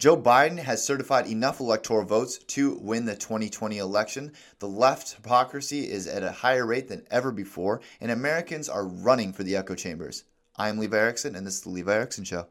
Joe Biden has certified enough electoral votes to win the 2020 election. The left hypocrisy is at a higher rate than ever before, and Americans are running for the echo chambers. I'm Levi Erickson, and this is The Levi Erickson Show.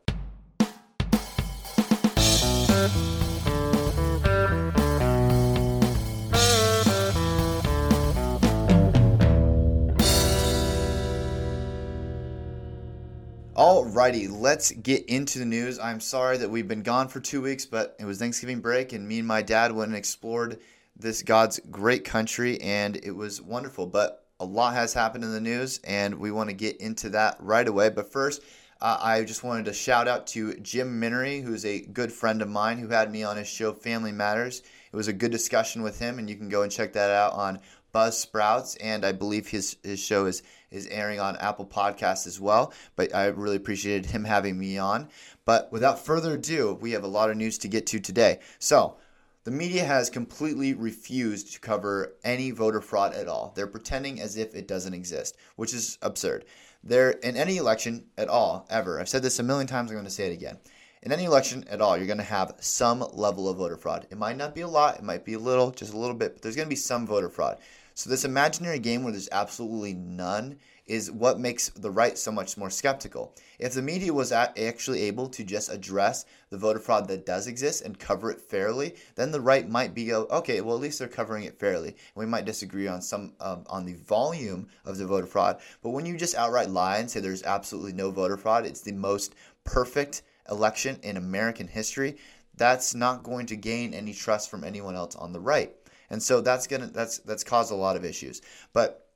Alrighty, let's get into the news. I'm sorry that we've been gone for two weeks, but it was Thanksgiving break, and me and my dad went and explored this God's great country, and it was wonderful. But a lot has happened in the news, and we want to get into that right away. But first, uh, I just wanted to shout out to Jim Minery, who's a good friend of mine who had me on his show Family Matters. It was a good discussion with him, and you can go and check that out on Buzzsprouts, and I believe his his show is is airing on Apple Podcasts as well. But I really appreciated him having me on. But without further ado, we have a lot of news to get to today. So. The media has completely refused to cover any voter fraud at all. They're pretending as if it doesn't exist, which is absurd. There in any election at all, ever. I've said this a million times, I'm going to say it again. In any election at all, you're going to have some level of voter fraud. It might not be a lot, it might be a little, just a little bit, but there's going to be some voter fraud. So this imaginary game where there's absolutely none is what makes the right so much more skeptical. If the media was actually able to just address the voter fraud that does exist and cover it fairly, then the right might be okay. Well, at least they're covering it fairly. And We might disagree on some um, on the volume of the voter fraud, but when you just outright lie and say there's absolutely no voter fraud, it's the most perfect election in American history. That's not going to gain any trust from anyone else on the right and so that's gonna that's that's caused a lot of issues. But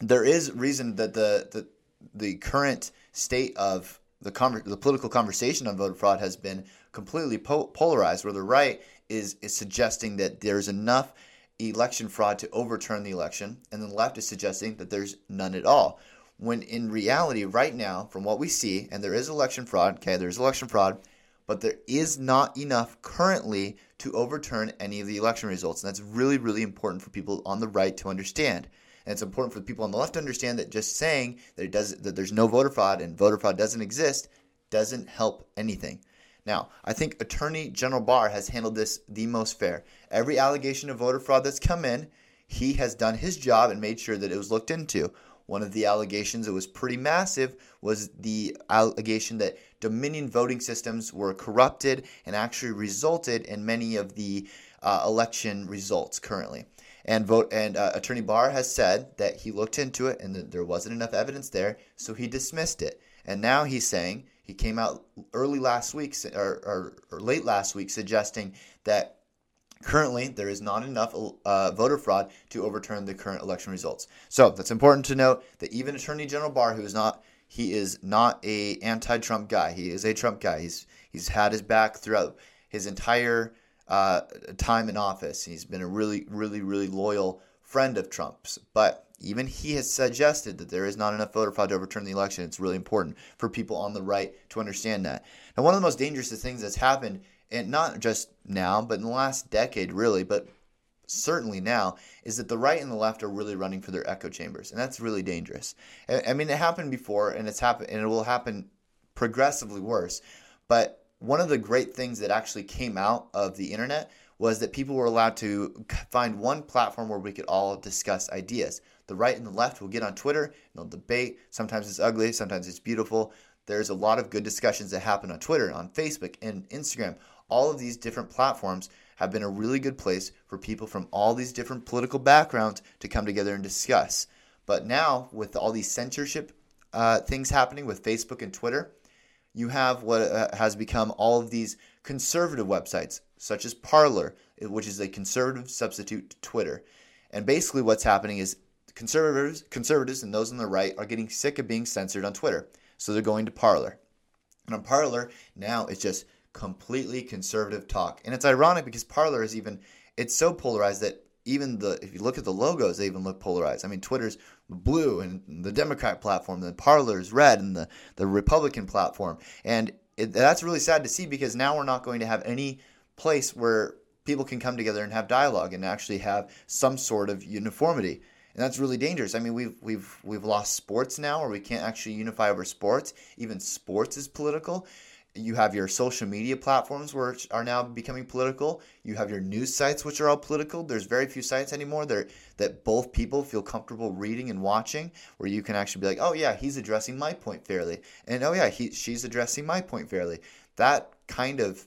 there is reason that the the the current state of the conver- the political conversation on voter fraud has been completely po- polarized, where the right is is suggesting that there's enough election fraud to overturn the election, and the left is suggesting that there's none at all. When in reality, right now, from what we see, and there is election fraud, okay, there's election fraud, but there is not enough currently to overturn any of the election results. And that's really, really important for people on the right to understand. And it's important for people on the left to understand that just saying that it does that there's no voter fraud and voter fraud doesn't exist doesn't help anything. Now, I think Attorney General Barr has handled this the most fair. Every allegation of voter fraud that's come in, he has done his job and made sure that it was looked into. One of the allegations that was pretty massive was the allegation that Dominion voting systems were corrupted and actually resulted in many of the uh, election results currently. And vote and uh, Attorney Barr has said that he looked into it and that there wasn't enough evidence there, so he dismissed it. And now he's saying he came out early last week or, or, or late last week suggesting that Currently, there is not enough uh, voter fraud to overturn the current election results. So that's important to note that even Attorney General Barr, who is not he is not a anti-Trump guy. He is a Trump guy. He's he's had his back throughout his entire uh, time in office. He's been a really, really, really loyal friend of Trump's. But even he has suggested that there is not enough voter fraud to overturn the election. It's really important for people on the right to understand that. Now, one of the most dangerous things that's happened and not just now, but in the last decade, really, but certainly now, is that the right and the left are really running for their echo chambers, and that's really dangerous. I mean, it happened before, and it's happened, and it will happen progressively worse. But one of the great things that actually came out of the internet was that people were allowed to find one platform where we could all discuss ideas. The right and the left will get on Twitter and they'll debate. Sometimes it's ugly, sometimes it's beautiful. There's a lot of good discussions that happen on Twitter, on Facebook, and Instagram all of these different platforms have been a really good place for people from all these different political backgrounds to come together and discuss. But now, with all these censorship uh, things happening with Facebook and Twitter, you have what uh, has become all of these conservative websites, such as Parler, which is a conservative substitute to Twitter. And basically, what's happening is conservatives, conservatives, and those on the right are getting sick of being censored on Twitter, so they're going to Parler. And on Parler, now it's just completely conservative talk. And it's ironic because Parler is even it's so polarized that even the if you look at the logos, they even look polarized. I mean, Twitter's blue and the Democrat platform, the Parler's red, and the the Republican platform, and it, that's really sad to see because now we're not going to have any place where people can come together and have dialogue and actually have some sort of uniformity. And that's really dangerous. I mean, we've we've we've lost sports now, where we can't actually unify over sports. Even sports is political you have your social media platforms which are now becoming political. You have your news sites which are all political. There's very few sites anymore that that both people feel comfortable reading and watching, where you can actually be like, oh yeah, he's addressing my point fairly, and oh yeah, he she's addressing my point fairly. That kind of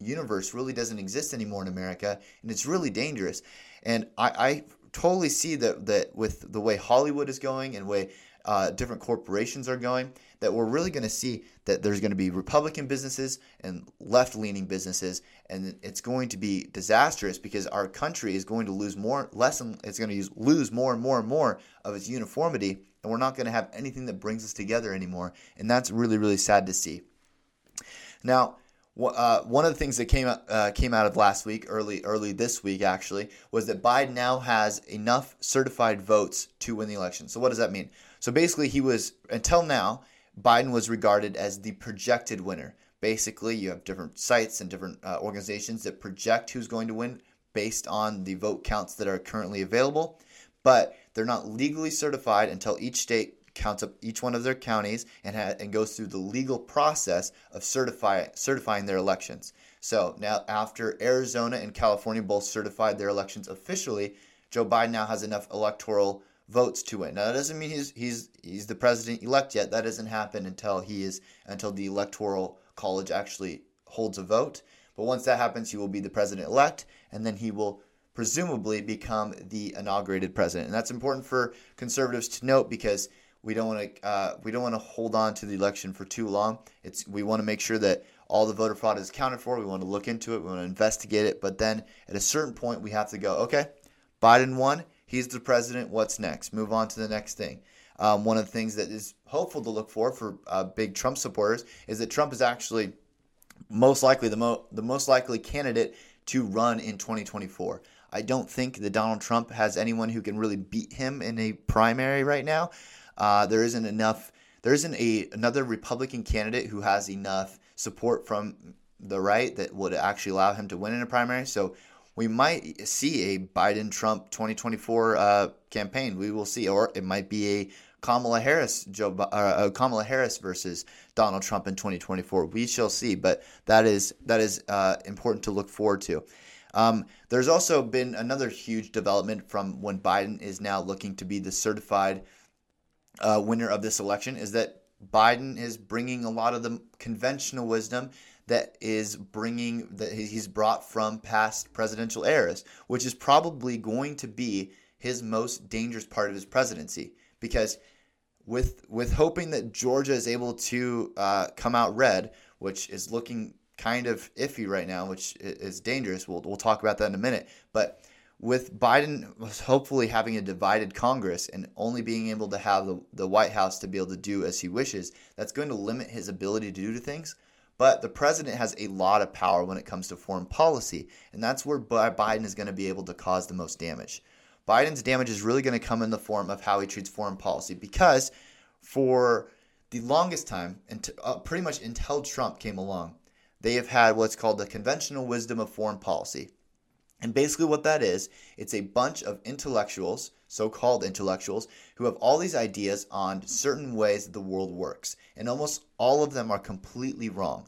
universe really doesn't exist anymore in America, and it's really dangerous. And I, I totally see that that with the way Hollywood is going and way uh, different corporations are going, that we're really going to see that there's going to be Republican businesses and left leaning businesses, and it's going to be disastrous because our country is going to lose more, less, and it's going to use, lose more and more and more of its uniformity, and we're not going to have anything that brings us together anymore, and that's really, really sad to see. Now, uh, one of the things that came uh, came out of last week, early early this week actually, was that Biden now has enough certified votes to win the election. So what does that mean? So basically, he was until now Biden was regarded as the projected winner. Basically, you have different sites and different uh, organizations that project who's going to win based on the vote counts that are currently available, but they're not legally certified until each state counts up each one of their counties and ha- and goes through the legal process of certify certifying their elections. So now, after Arizona and California both certified their elections officially, Joe Biden now has enough electoral votes to win. Now that doesn't mean he's he's he's the president elect yet. That doesn't happen until he is until the electoral college actually holds a vote. But once that happens, he will be the president elect, and then he will presumably become the inaugurated president. And that's important for conservatives to note because we don't want to uh, we don't want to hold on to the election for too long. It's we want to make sure that all the voter fraud is accounted for. We want to look into it. We want to investigate it. But then at a certain point, we have to go. Okay, Biden won He's the president. What's next? Move on to the next thing. Um, one of the things that is hopeful to look for for uh, big Trump supporters is that Trump is actually most likely the, mo- the most likely candidate to run in 2024. I don't think that Donald Trump has anyone who can really beat him in a primary right now. Uh, there isn't enough. There isn't a another Republican candidate who has enough support from the right that would actually allow him to win in a primary. So we might see a Biden Trump 2024 uh, campaign. We will see, or it might be a Kamala Harris Joe uh, uh, Kamala Harris versus Donald Trump in 2024. We shall see, but that is that is uh, important to look forward to. Um, there's also been another huge development from when Biden is now looking to be the certified uh, winner of this election. Is that Biden is bringing a lot of the conventional wisdom that is bringing that he's brought from past presidential eras, which is probably going to be his most dangerous part of his presidency because with with hoping that Georgia is able to uh, come out red, which is looking kind of iffy right now, which is dangerous. We'll we'll talk about that in a minute. But with Biden hopefully having a divided Congress and only being able to have the, the White House to be able to do as he wishes, that's going to limit his ability to do things. But the president has a lot of power when it comes to foreign policy, and that's where Biden is going to be able to cause the most damage. Biden's damage is really going to come in the form of how he treats foreign policy because for the longest time, and uh, pretty much until Trump came along, they have had what's called the conventional wisdom of foreign policy. And basically, what that is, it's a bunch of intellectuals, so called intellectuals, who have all these ideas on certain ways that the world works. And almost all of them are completely wrong.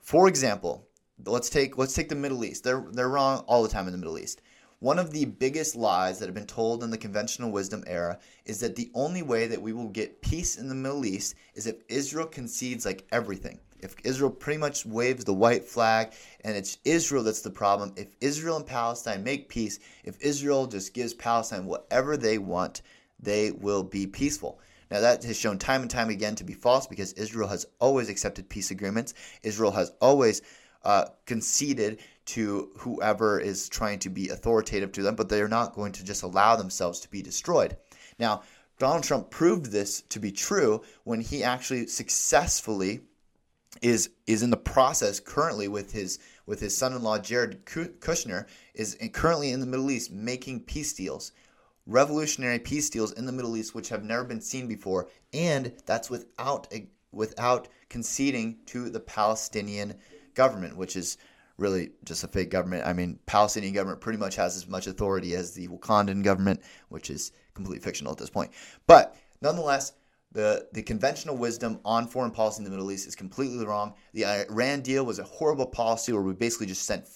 For example, let's take let's take the Middle East. They're they're wrong all the time in the Middle East. One of the biggest lies that have been told in the conventional wisdom era is that the only way that we will get peace in the Middle East is if Israel concedes like everything if Israel pretty much waves the white flag and it's Israel that's the problem, if Israel and Palestine make peace, if Israel just gives Palestine whatever they want, they will be peaceful. Now, that has shown time and time again to be false because Israel has always accepted peace agreements. Israel has always uh, conceded to whoever is trying to be authoritative to them, but they are not going to just allow themselves to be destroyed. Now, Donald Trump proved this to be true when he actually successfully is is in the process currently with his with his son-in-law Jared Kushner is currently in the Middle East making peace deals, revolutionary peace deals in the Middle East which have never been seen before, and that's without without conceding to the Palestinian government, which is really just a fake government. I mean, Palestinian government pretty much has as much authority as the Wakandan government, which is completely fictional at this point. But nonetheless, The, the conventional wisdom on foreign policy in the Middle East is completely wrong. The Iran deal was a horrible policy where we basically just sent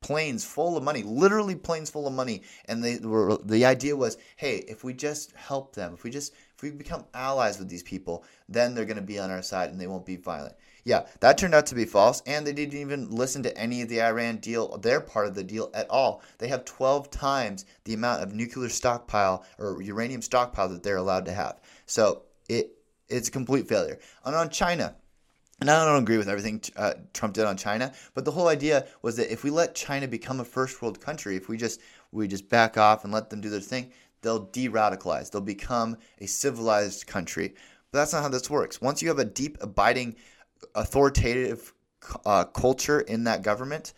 planes full of money, literally planes full of money. And they were the idea was, hey, if we just help them, if we just if we become allies with these people, then they're going to be on our side and they won't be violent. Yeah, that turned out to be false, and they didn't even listen to any of the Iran deal, their part of the deal at all. They have 12 times the amount of nuclear stockpile or uranium stockpile that they're allowed to have. So it it's a complete failure. And on China, and I don't agree with everything uh, Trump did on China, but the whole idea was that if we let China become a first world country, if we just we just back off and let them do their thing, they'll de-radicalize. They'll become a civilized country. But that's not how this works. Once you have a deep, abiding, authoritative uh, culture in that government,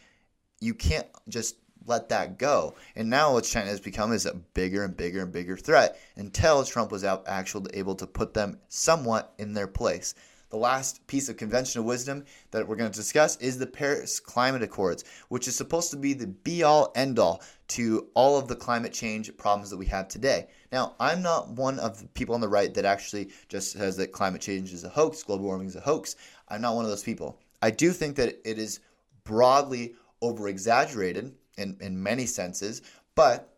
you can't just let that go. And now what China has become is a bigger and bigger and bigger threat until Trump was out actually able to put them somewhat in their place. The last piece of conventional wisdom that we're going to discuss is the Paris Climate Accords, which is supposed to be the be all end all to all of the climate change problems that we have today. Now, I'm not one of the people on the right that actually just says that climate change is a hoax, global warming is a hoax. I'm not one of those people. I do think that it is broadly over exaggerated in, in many senses, but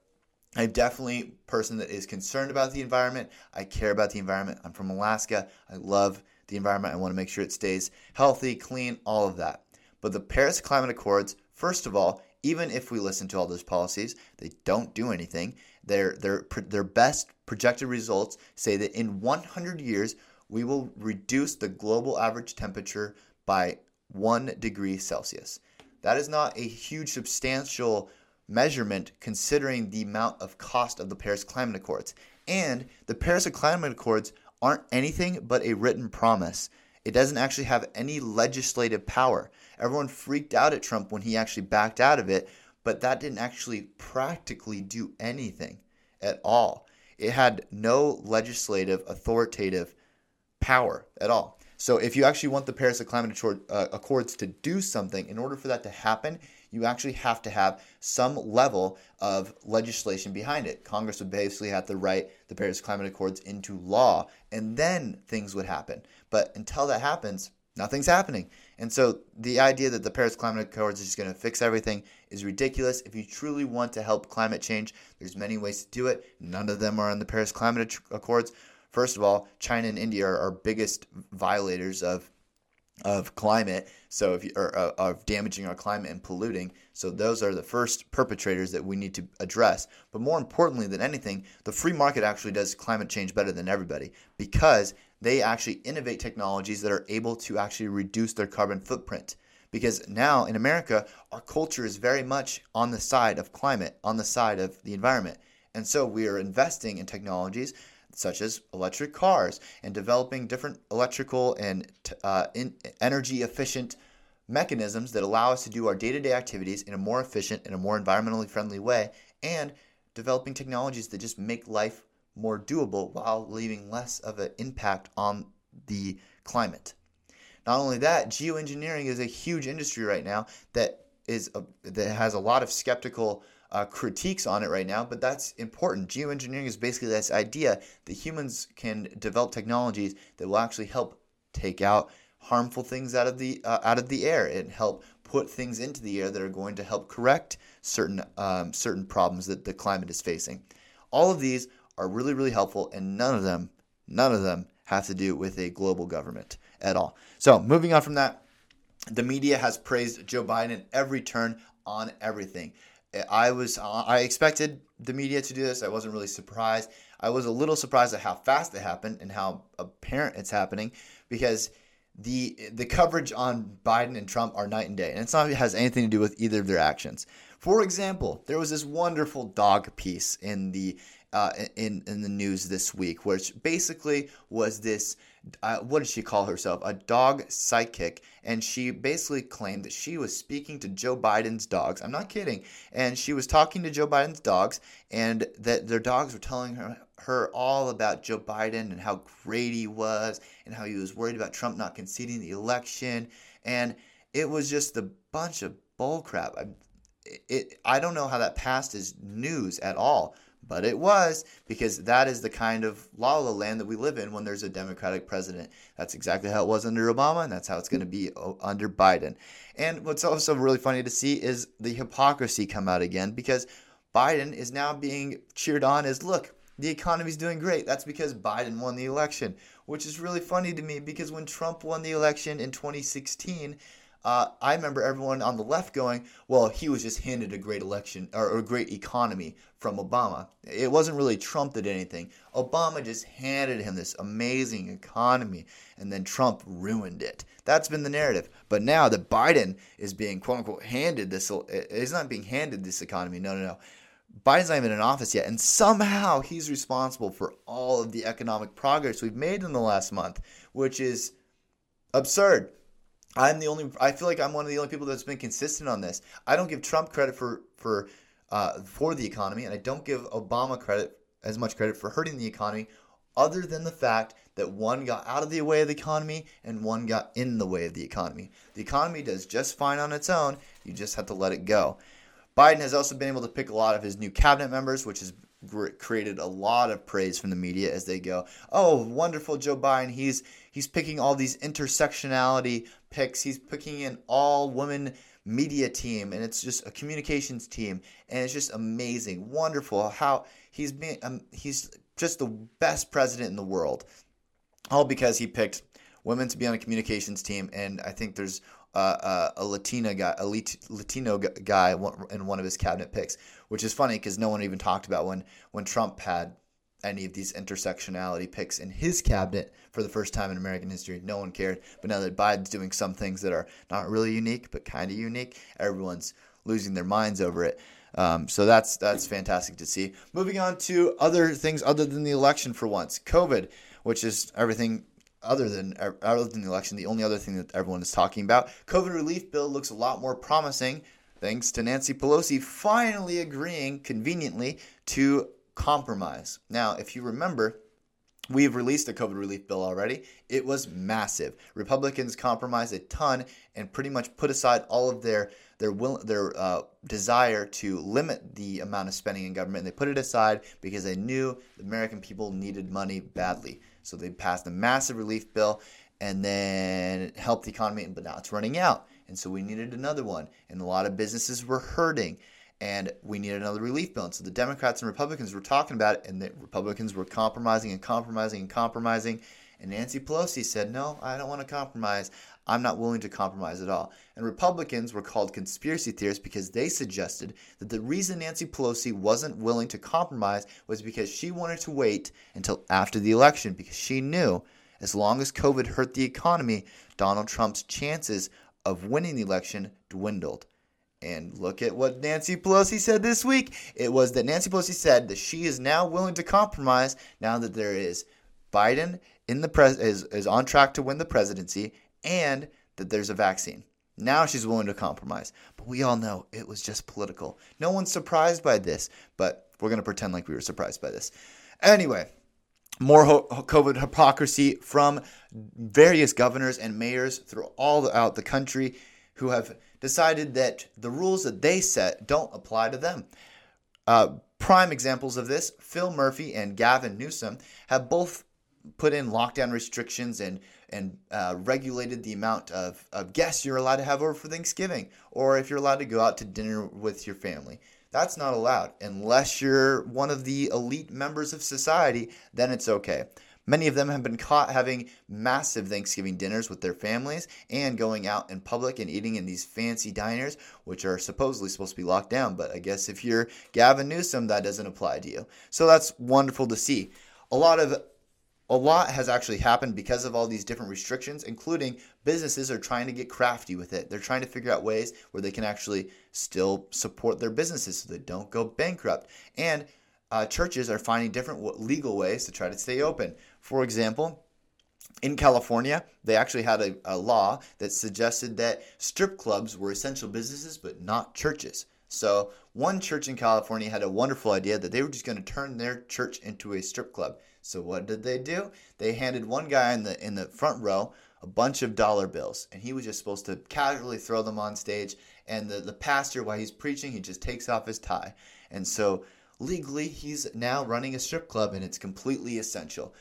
I'm definitely a person that is concerned about the environment. I care about the environment. I'm from Alaska. I love the environment. I want to make sure it stays healthy, clean, all of that. But the Paris Climate Accords, first of all, even if we listen to all those policies, they don't do anything. Their their their best projected results say that in 100 years we will reduce the global average temperature by 1 degree Celsius. That is not a huge substantial measurement considering the amount of cost of the Paris Climate Accords. And the Paris Climate Accords aren't anything but a written promise. It doesn't actually have any legislative power. Everyone freaked out at Trump when he actually backed out of it, but that didn't actually practically do anything at all. It had no legislative, authoritative power at all. So, if you actually want the Paris Climate uh, Accords to do something, in order for that to happen, you actually have to have some level of legislation behind it. Congress would basically have to write the Paris Climate Accords into law, and then things would happen. But until that happens, nothing's happening. And so the idea that the Paris Climate Accords is just going to fix everything is ridiculous. If you truly want to help climate change, there's many ways to do it. None of them are in the Paris Climate Accords. First of all, China and India are our biggest violators of of climate so if you uh, of damaging our climate and polluting so those are the first perpetrators that we need to address. But more importantly than anything the free market actually does climate change better than everybody because they actually innovate technologies that are able to actually reduce their carbon footprint. Because now in america our culture is very much on the side of climate on the side of the environment. And so we are investing in technologies such as electric cars and developing different electrical and uh, energy efficient mechanisms that allow us to do our day to day activities in a more efficient and a more environmentally friendly way, and developing technologies that just make life more doable while leaving less of an impact on the climate. Not only that, geoengineering is a huge industry right now that is a, that has a lot of skeptical uh, critiques on it right now, but that's important. Geoengineering is basically this idea that humans can develop technologies that will actually help take out harmful things out of the uh, out of the air and help put things into the air that are going to help correct certain um, certain problems that the climate is facing. All of these are really really helpful, and none of them none of them have to do with a global government at all. So moving on from that, the media has praised Joe Biden every turn on everything. I was I expected the media to do this. I wasn't really surprised. I was a little surprised at how fast it happened and how apparent it's happening because the the coverage on Biden and Trump are night and day, and it's not it has anything to do with either of their actions. For example, there was this wonderful dog piece in the uh, in in the news this week, which basically was this. Uh, what did she call herself? A dog psychic, and she basically claimed that she was speaking to Joe Biden's dogs. I'm not kidding, and she was talking to Joe Biden's dogs, and that their dogs were telling her her all about Joe Biden and how great he was, and how he was worried about Trump not conceding the election, and it was just a bunch of bullcrap. I, it, I don't know how that passed as news at all but it was because that is the kind of la la land that we live in when there's a Democratic president. That's exactly how it was under Obama, and that's how it's going to be oh, under Biden. And what's also really funny to see is the hypocrisy come out again because Biden is now being cheered on as look, the economy's doing great. That's because Biden won the election, which is really funny to me because when Trump won the election in 2016, uh, I remember everyone on the left going, well, he was just handed a great election or a great economy from Obama. It wasn't really Trump that did anything. Obama just handed him this amazing economy, and then Trump ruined it. That's been the narrative. But now that Biden is being, quote unquote, handed this, he's not being handed this economy. No, no, no. Biden's not even in office yet, and somehow he's responsible for all of the economic progress we've made in the last month, which is absurd. I'm the only. I feel like I'm one of the only people that's been consistent on this. I don't give Trump credit for for uh, for the economy, and I don't give Obama credit as much credit for hurting the economy, other than the fact that one got out of the way of the economy and one got in the way of the economy. The economy does just fine on its own. You just have to let it go. Biden has also been able to pick a lot of his new cabinet members, which has created a lot of praise from the media as they go, "Oh, wonderful Joe Biden. He's he's picking all these intersectionality picks. He's picking an all woman media team and it's just a communications team and it's just amazing. Wonderful how he's been um, he's just the best president in the world. All because he picked women to be on a communications team and I think there's uh, uh, a Latina guy, a Latino guy in one of his cabinet picks, which is funny because no one even talked about when when Trump had any of these intersectionality picks in his cabinet for the first time in American history. No one cared. But now that Biden's doing some things that are not really unique, but kind of unique, everyone's losing their minds over it. Um, so that's that's fantastic to see. Moving on to other things other than the election for once, COVID, which is everything other than other than the election. The only other thing that everyone is talking about, COVID relief bill looks a lot more promising thanks to Nancy Pelosi finally agreeing conveniently to compromise. Now, if you remember, We've released a COVID relief bill already. It was massive. Republicans compromised a ton and pretty much put aside all of their their will their uh, desire to limit the amount of spending in government. And they put it aside because they knew the American people needed money badly. So they passed a massive relief bill and then helped the economy. But now it's running out, and so we needed another one. And a lot of businesses were hurting and we need another relief bill. And so the Democrats and Republicans were talking about it, and the Republicans were compromising and compromising and compromising. And Nancy Pelosi said, No, I don't want to compromise. I'm not willing to compromise at all. And Republicans were called conspiracy theorists because they suggested that the reason Nancy Pelosi wasn't willing to compromise was because she wanted to wait until after the election because she knew as long as COVID hurt the economy, Donald Trump's chances of winning the election dwindled. And look at what Nancy Pelosi said this week. It was that Nancy Pelosi said that she is now willing to compromise now that there is Biden in the pres is, is on track to win the presidency and that there's a vaccine. Now she's willing to compromise. But we all know it was just political. No one's surprised by this, but we're going to pretend like we were surprised by this. Anyway, more COVID hypocrisy from various governors and mayors throughout the country who have decided that the rules that they set don't apply to them. Uh, prime examples of this Phil Murphy and Gavin Newsom have both put in lockdown restrictions and and uh, regulated the amount of, of guests you're allowed to have over for Thanksgiving or if you're allowed to go out to dinner with your family. That's not allowed unless you're one of the elite members of society, then it's okay. Many of them have been caught having massive Thanksgiving dinners with their families and going out in public and eating in these fancy diners, which are supposedly supposed to be locked down. But I guess if you're Gavin Newsom, that doesn't apply to you. So that's wonderful to see. A lot of a lot has actually happened because of all these different restrictions, including businesses are trying to get crafty with it. They're trying to figure out ways where they can actually still support their businesses so they don't go bankrupt. And uh, churches are finding different legal ways to try to stay open. For example, in California, they actually had a, a, law that suggested that strip clubs were essential businesses but not churches. So, one church in California had a wonderful idea that they were just going to turn their church into a strip club. So, what did they do? They handed one guy in the in the front row a bunch of dollar bills, and he was just supposed to casually throw them on stage. And the, the pastor, while he's preaching, he just takes off his tie. And so legally he's now running a strip club and it's completely essential.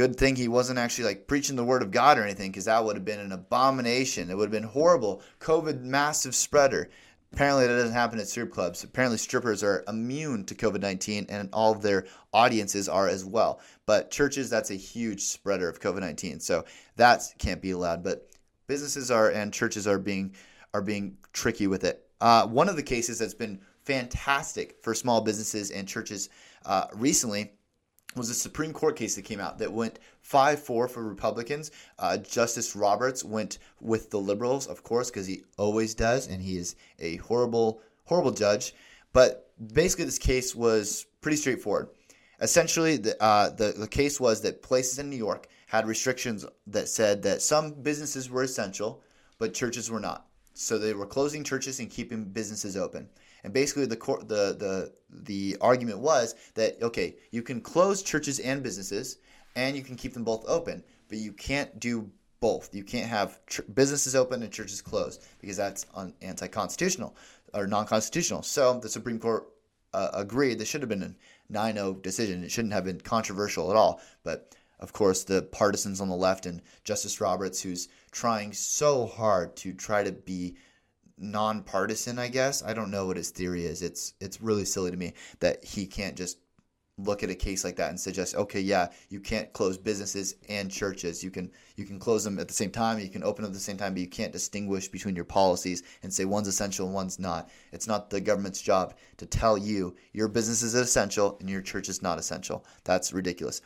Good thing he wasn't actually like preaching the word of God or anything because that would have been an abomination. It would have been horrible. COVID massive spreader. Apparently, that doesn't happen at strip clubs. Apparently, strippers are immune to COVID 19 and all of their audiences are as well. But churches, that's a huge spreader of COVID 19. So that can't be allowed. But businesses are and churches are being are being tricky with it. Uh, one of the cases that's been fantastic for small businesses and churches uh, recently was a Supreme Court case that came out that went 5 4 for Republicans. Uh, Justice Roberts went with the liberals, of course, because he always does, and he is a horrible, horrible judge. But basically, this case was pretty straightforward. Essentially, the, uh, the, the case was that places in New York had restrictions that said that some businesses were essential, but churches were not. So they were closing churches and keeping businesses open. And basically, the the the the argument was that okay, you can close churches and businesses, and you can keep them both open, but you can't do both. You can't have businesses open and churches closed because that's un- anti-constitutional or non-constitutional. So the Supreme Court uh, agreed. This should have been a 9-0 decision. It shouldn't have been controversial at all. But of course, the partisans on the left and Justice Roberts, who's trying so hard to try to be nonpartisan, I guess. I don't know what his theory is. It's it's really silly to me that he can't just look at a case like that and suggest, okay, yeah, you can't close businesses and churches. You can you can close them at the same time, you can open them at the same time, but you can't distinguish between your policies and say one's essential and one's not. It's not the government's job to tell you your business is essential and your church is not essential. That's ridiculous.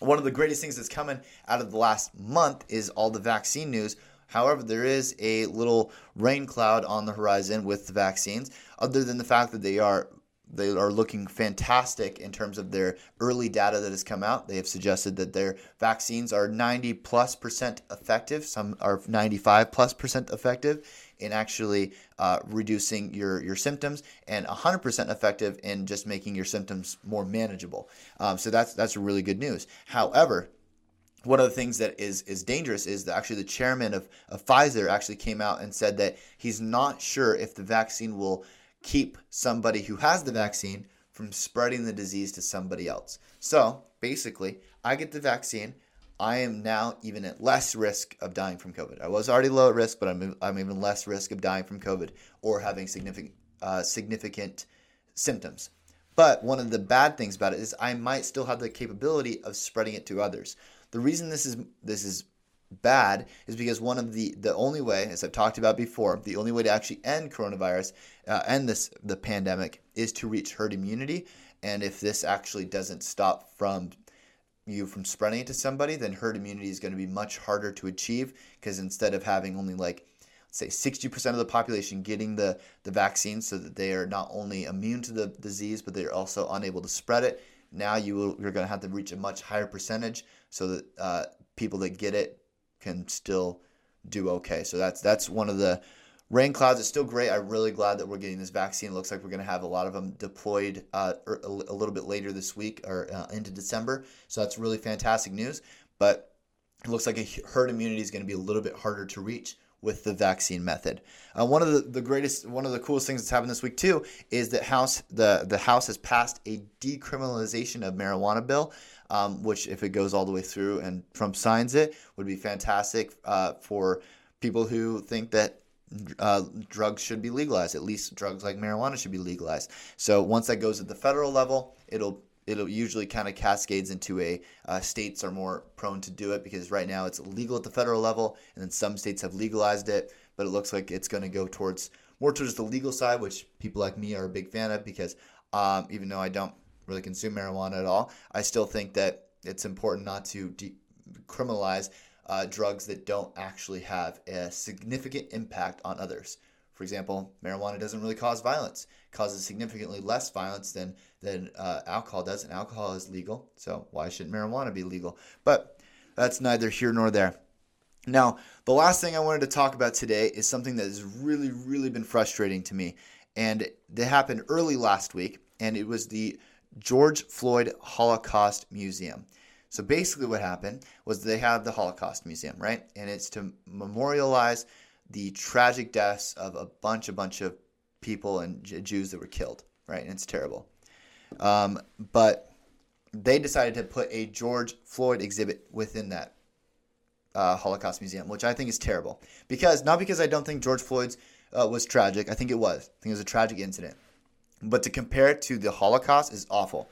One of the greatest things that's coming out of the last month is all the vaccine news However, there is a little rain cloud on the horizon with the vaccines, other than the fact that they are they are looking fantastic in terms of their early data that has come out. They have suggested that their vaccines are 90 plus percent effective. Some are 95 plus percent effective in actually uh, reducing your, your symptoms and 100% effective in just making your symptoms more manageable. Um, so that's that's really good news. However, one of the things that is is dangerous is that actually the chairman of, of Pfizer actually came out and said that he's not sure if the vaccine will keep somebody who has the vaccine from spreading the disease to somebody else. So basically, I get the vaccine. I am now even at less risk of dying from COVID. I was already low at risk, but I'm, I'm even less risk of dying from COVID or having significant uh, significant symptoms. But one of the bad things about it is I might still have the capability of spreading it to others. The reason this is this is bad is because one of the the only way, as I've talked about before, the only way to actually end coronavirus, uh, end this the pandemic, is to reach herd immunity. And if this actually doesn't stop from you from spreading it to somebody, then herd immunity is going to be much harder to achieve because instead of having only like say 60% of the population getting the, the vaccine so that they are not only immune to the disease but they're also unable to spread it now you will, you're going to have to reach a much higher percentage so that uh, people that get it can still do okay. So that's that's one of the rain clouds. It's still great. I'm really glad that we're getting this vaccine. It looks like we're going to have a lot of them deployed uh, er, a little bit later this week or uh, into December. So that's really fantastic news. But it looks like a herd immunity is going to be a little bit harder to reach with the vaccine method. Uh, one of the, the greatest, one of the coolest things that's happened this week too is that House the the House has passed a decriminalization of marijuana bill, um, which if it goes all the way through and Trump signs it, would be fantastic uh, for people who think that. Uh, drugs should be legalized. At least drugs like marijuana should be legalized. So once that goes at the federal level, it'll it'll usually kind of cascades into a uh, states are more prone to do it because right now it's legal at the federal level and then some states have legalized it but it looks like it's going to go towards more towards the legal side which people like me are a big fan of because um, even though i don't really consume marijuana at all i still think that it's important not to decriminalize uh, drugs that don't actually have a significant impact on others for example, marijuana doesn't really cause violence; causes significantly less violence than than uh, alcohol does, and alcohol is legal. So why shouldn't marijuana be legal? But that's neither here nor there. Now, the last thing I wanted to talk about today is something that has really, really been frustrating to me, and that happened early last week, and it was the George Floyd Holocaust Museum. So basically, what happened was they have the Holocaust Museum, right? And it's to memorialize the tragic deaths of a bunch, a bunch of people and Jews that were killed, right? And it's terrible. Um, but they decided to put a George Floyd exhibit within that uh, Holocaust Museum, which I think is terrible. Because not because I don't think George Floyd's uh, was tragic. I think it was. I think it was a tragic incident. But to compare it to the Holocaust is awful.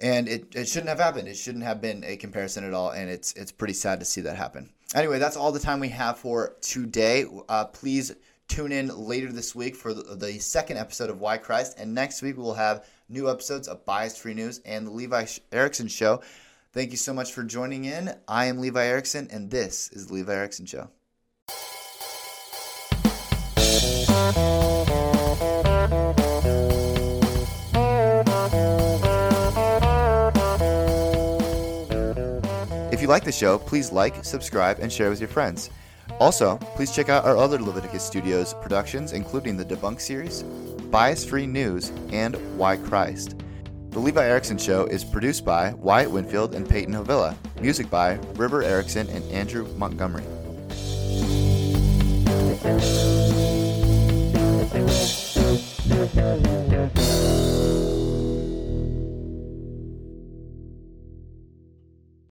And it, it shouldn't have happened. It shouldn't have been a comparison at all. And it's it's pretty sad to see that happen. Anyway, that's all the time we have for today. Uh, please tune in later this week for the, the, second episode of Why Christ. And next week we'll have new episodes of Bias Free News and the Levi Erickson Show. Thank you so much for joining in. I am Levi Erickson, and this is the Levi Erickson Show. you like the show, please like, subscribe, and share with your friends. Also, please check out our other Leviticus Studios productions, including the Debunk series, Bias Free News, and Why Christ. The Levi Erickson Show is produced by Wyatt Winfield and Peyton Havilla, music by River Erickson and Andrew Montgomery.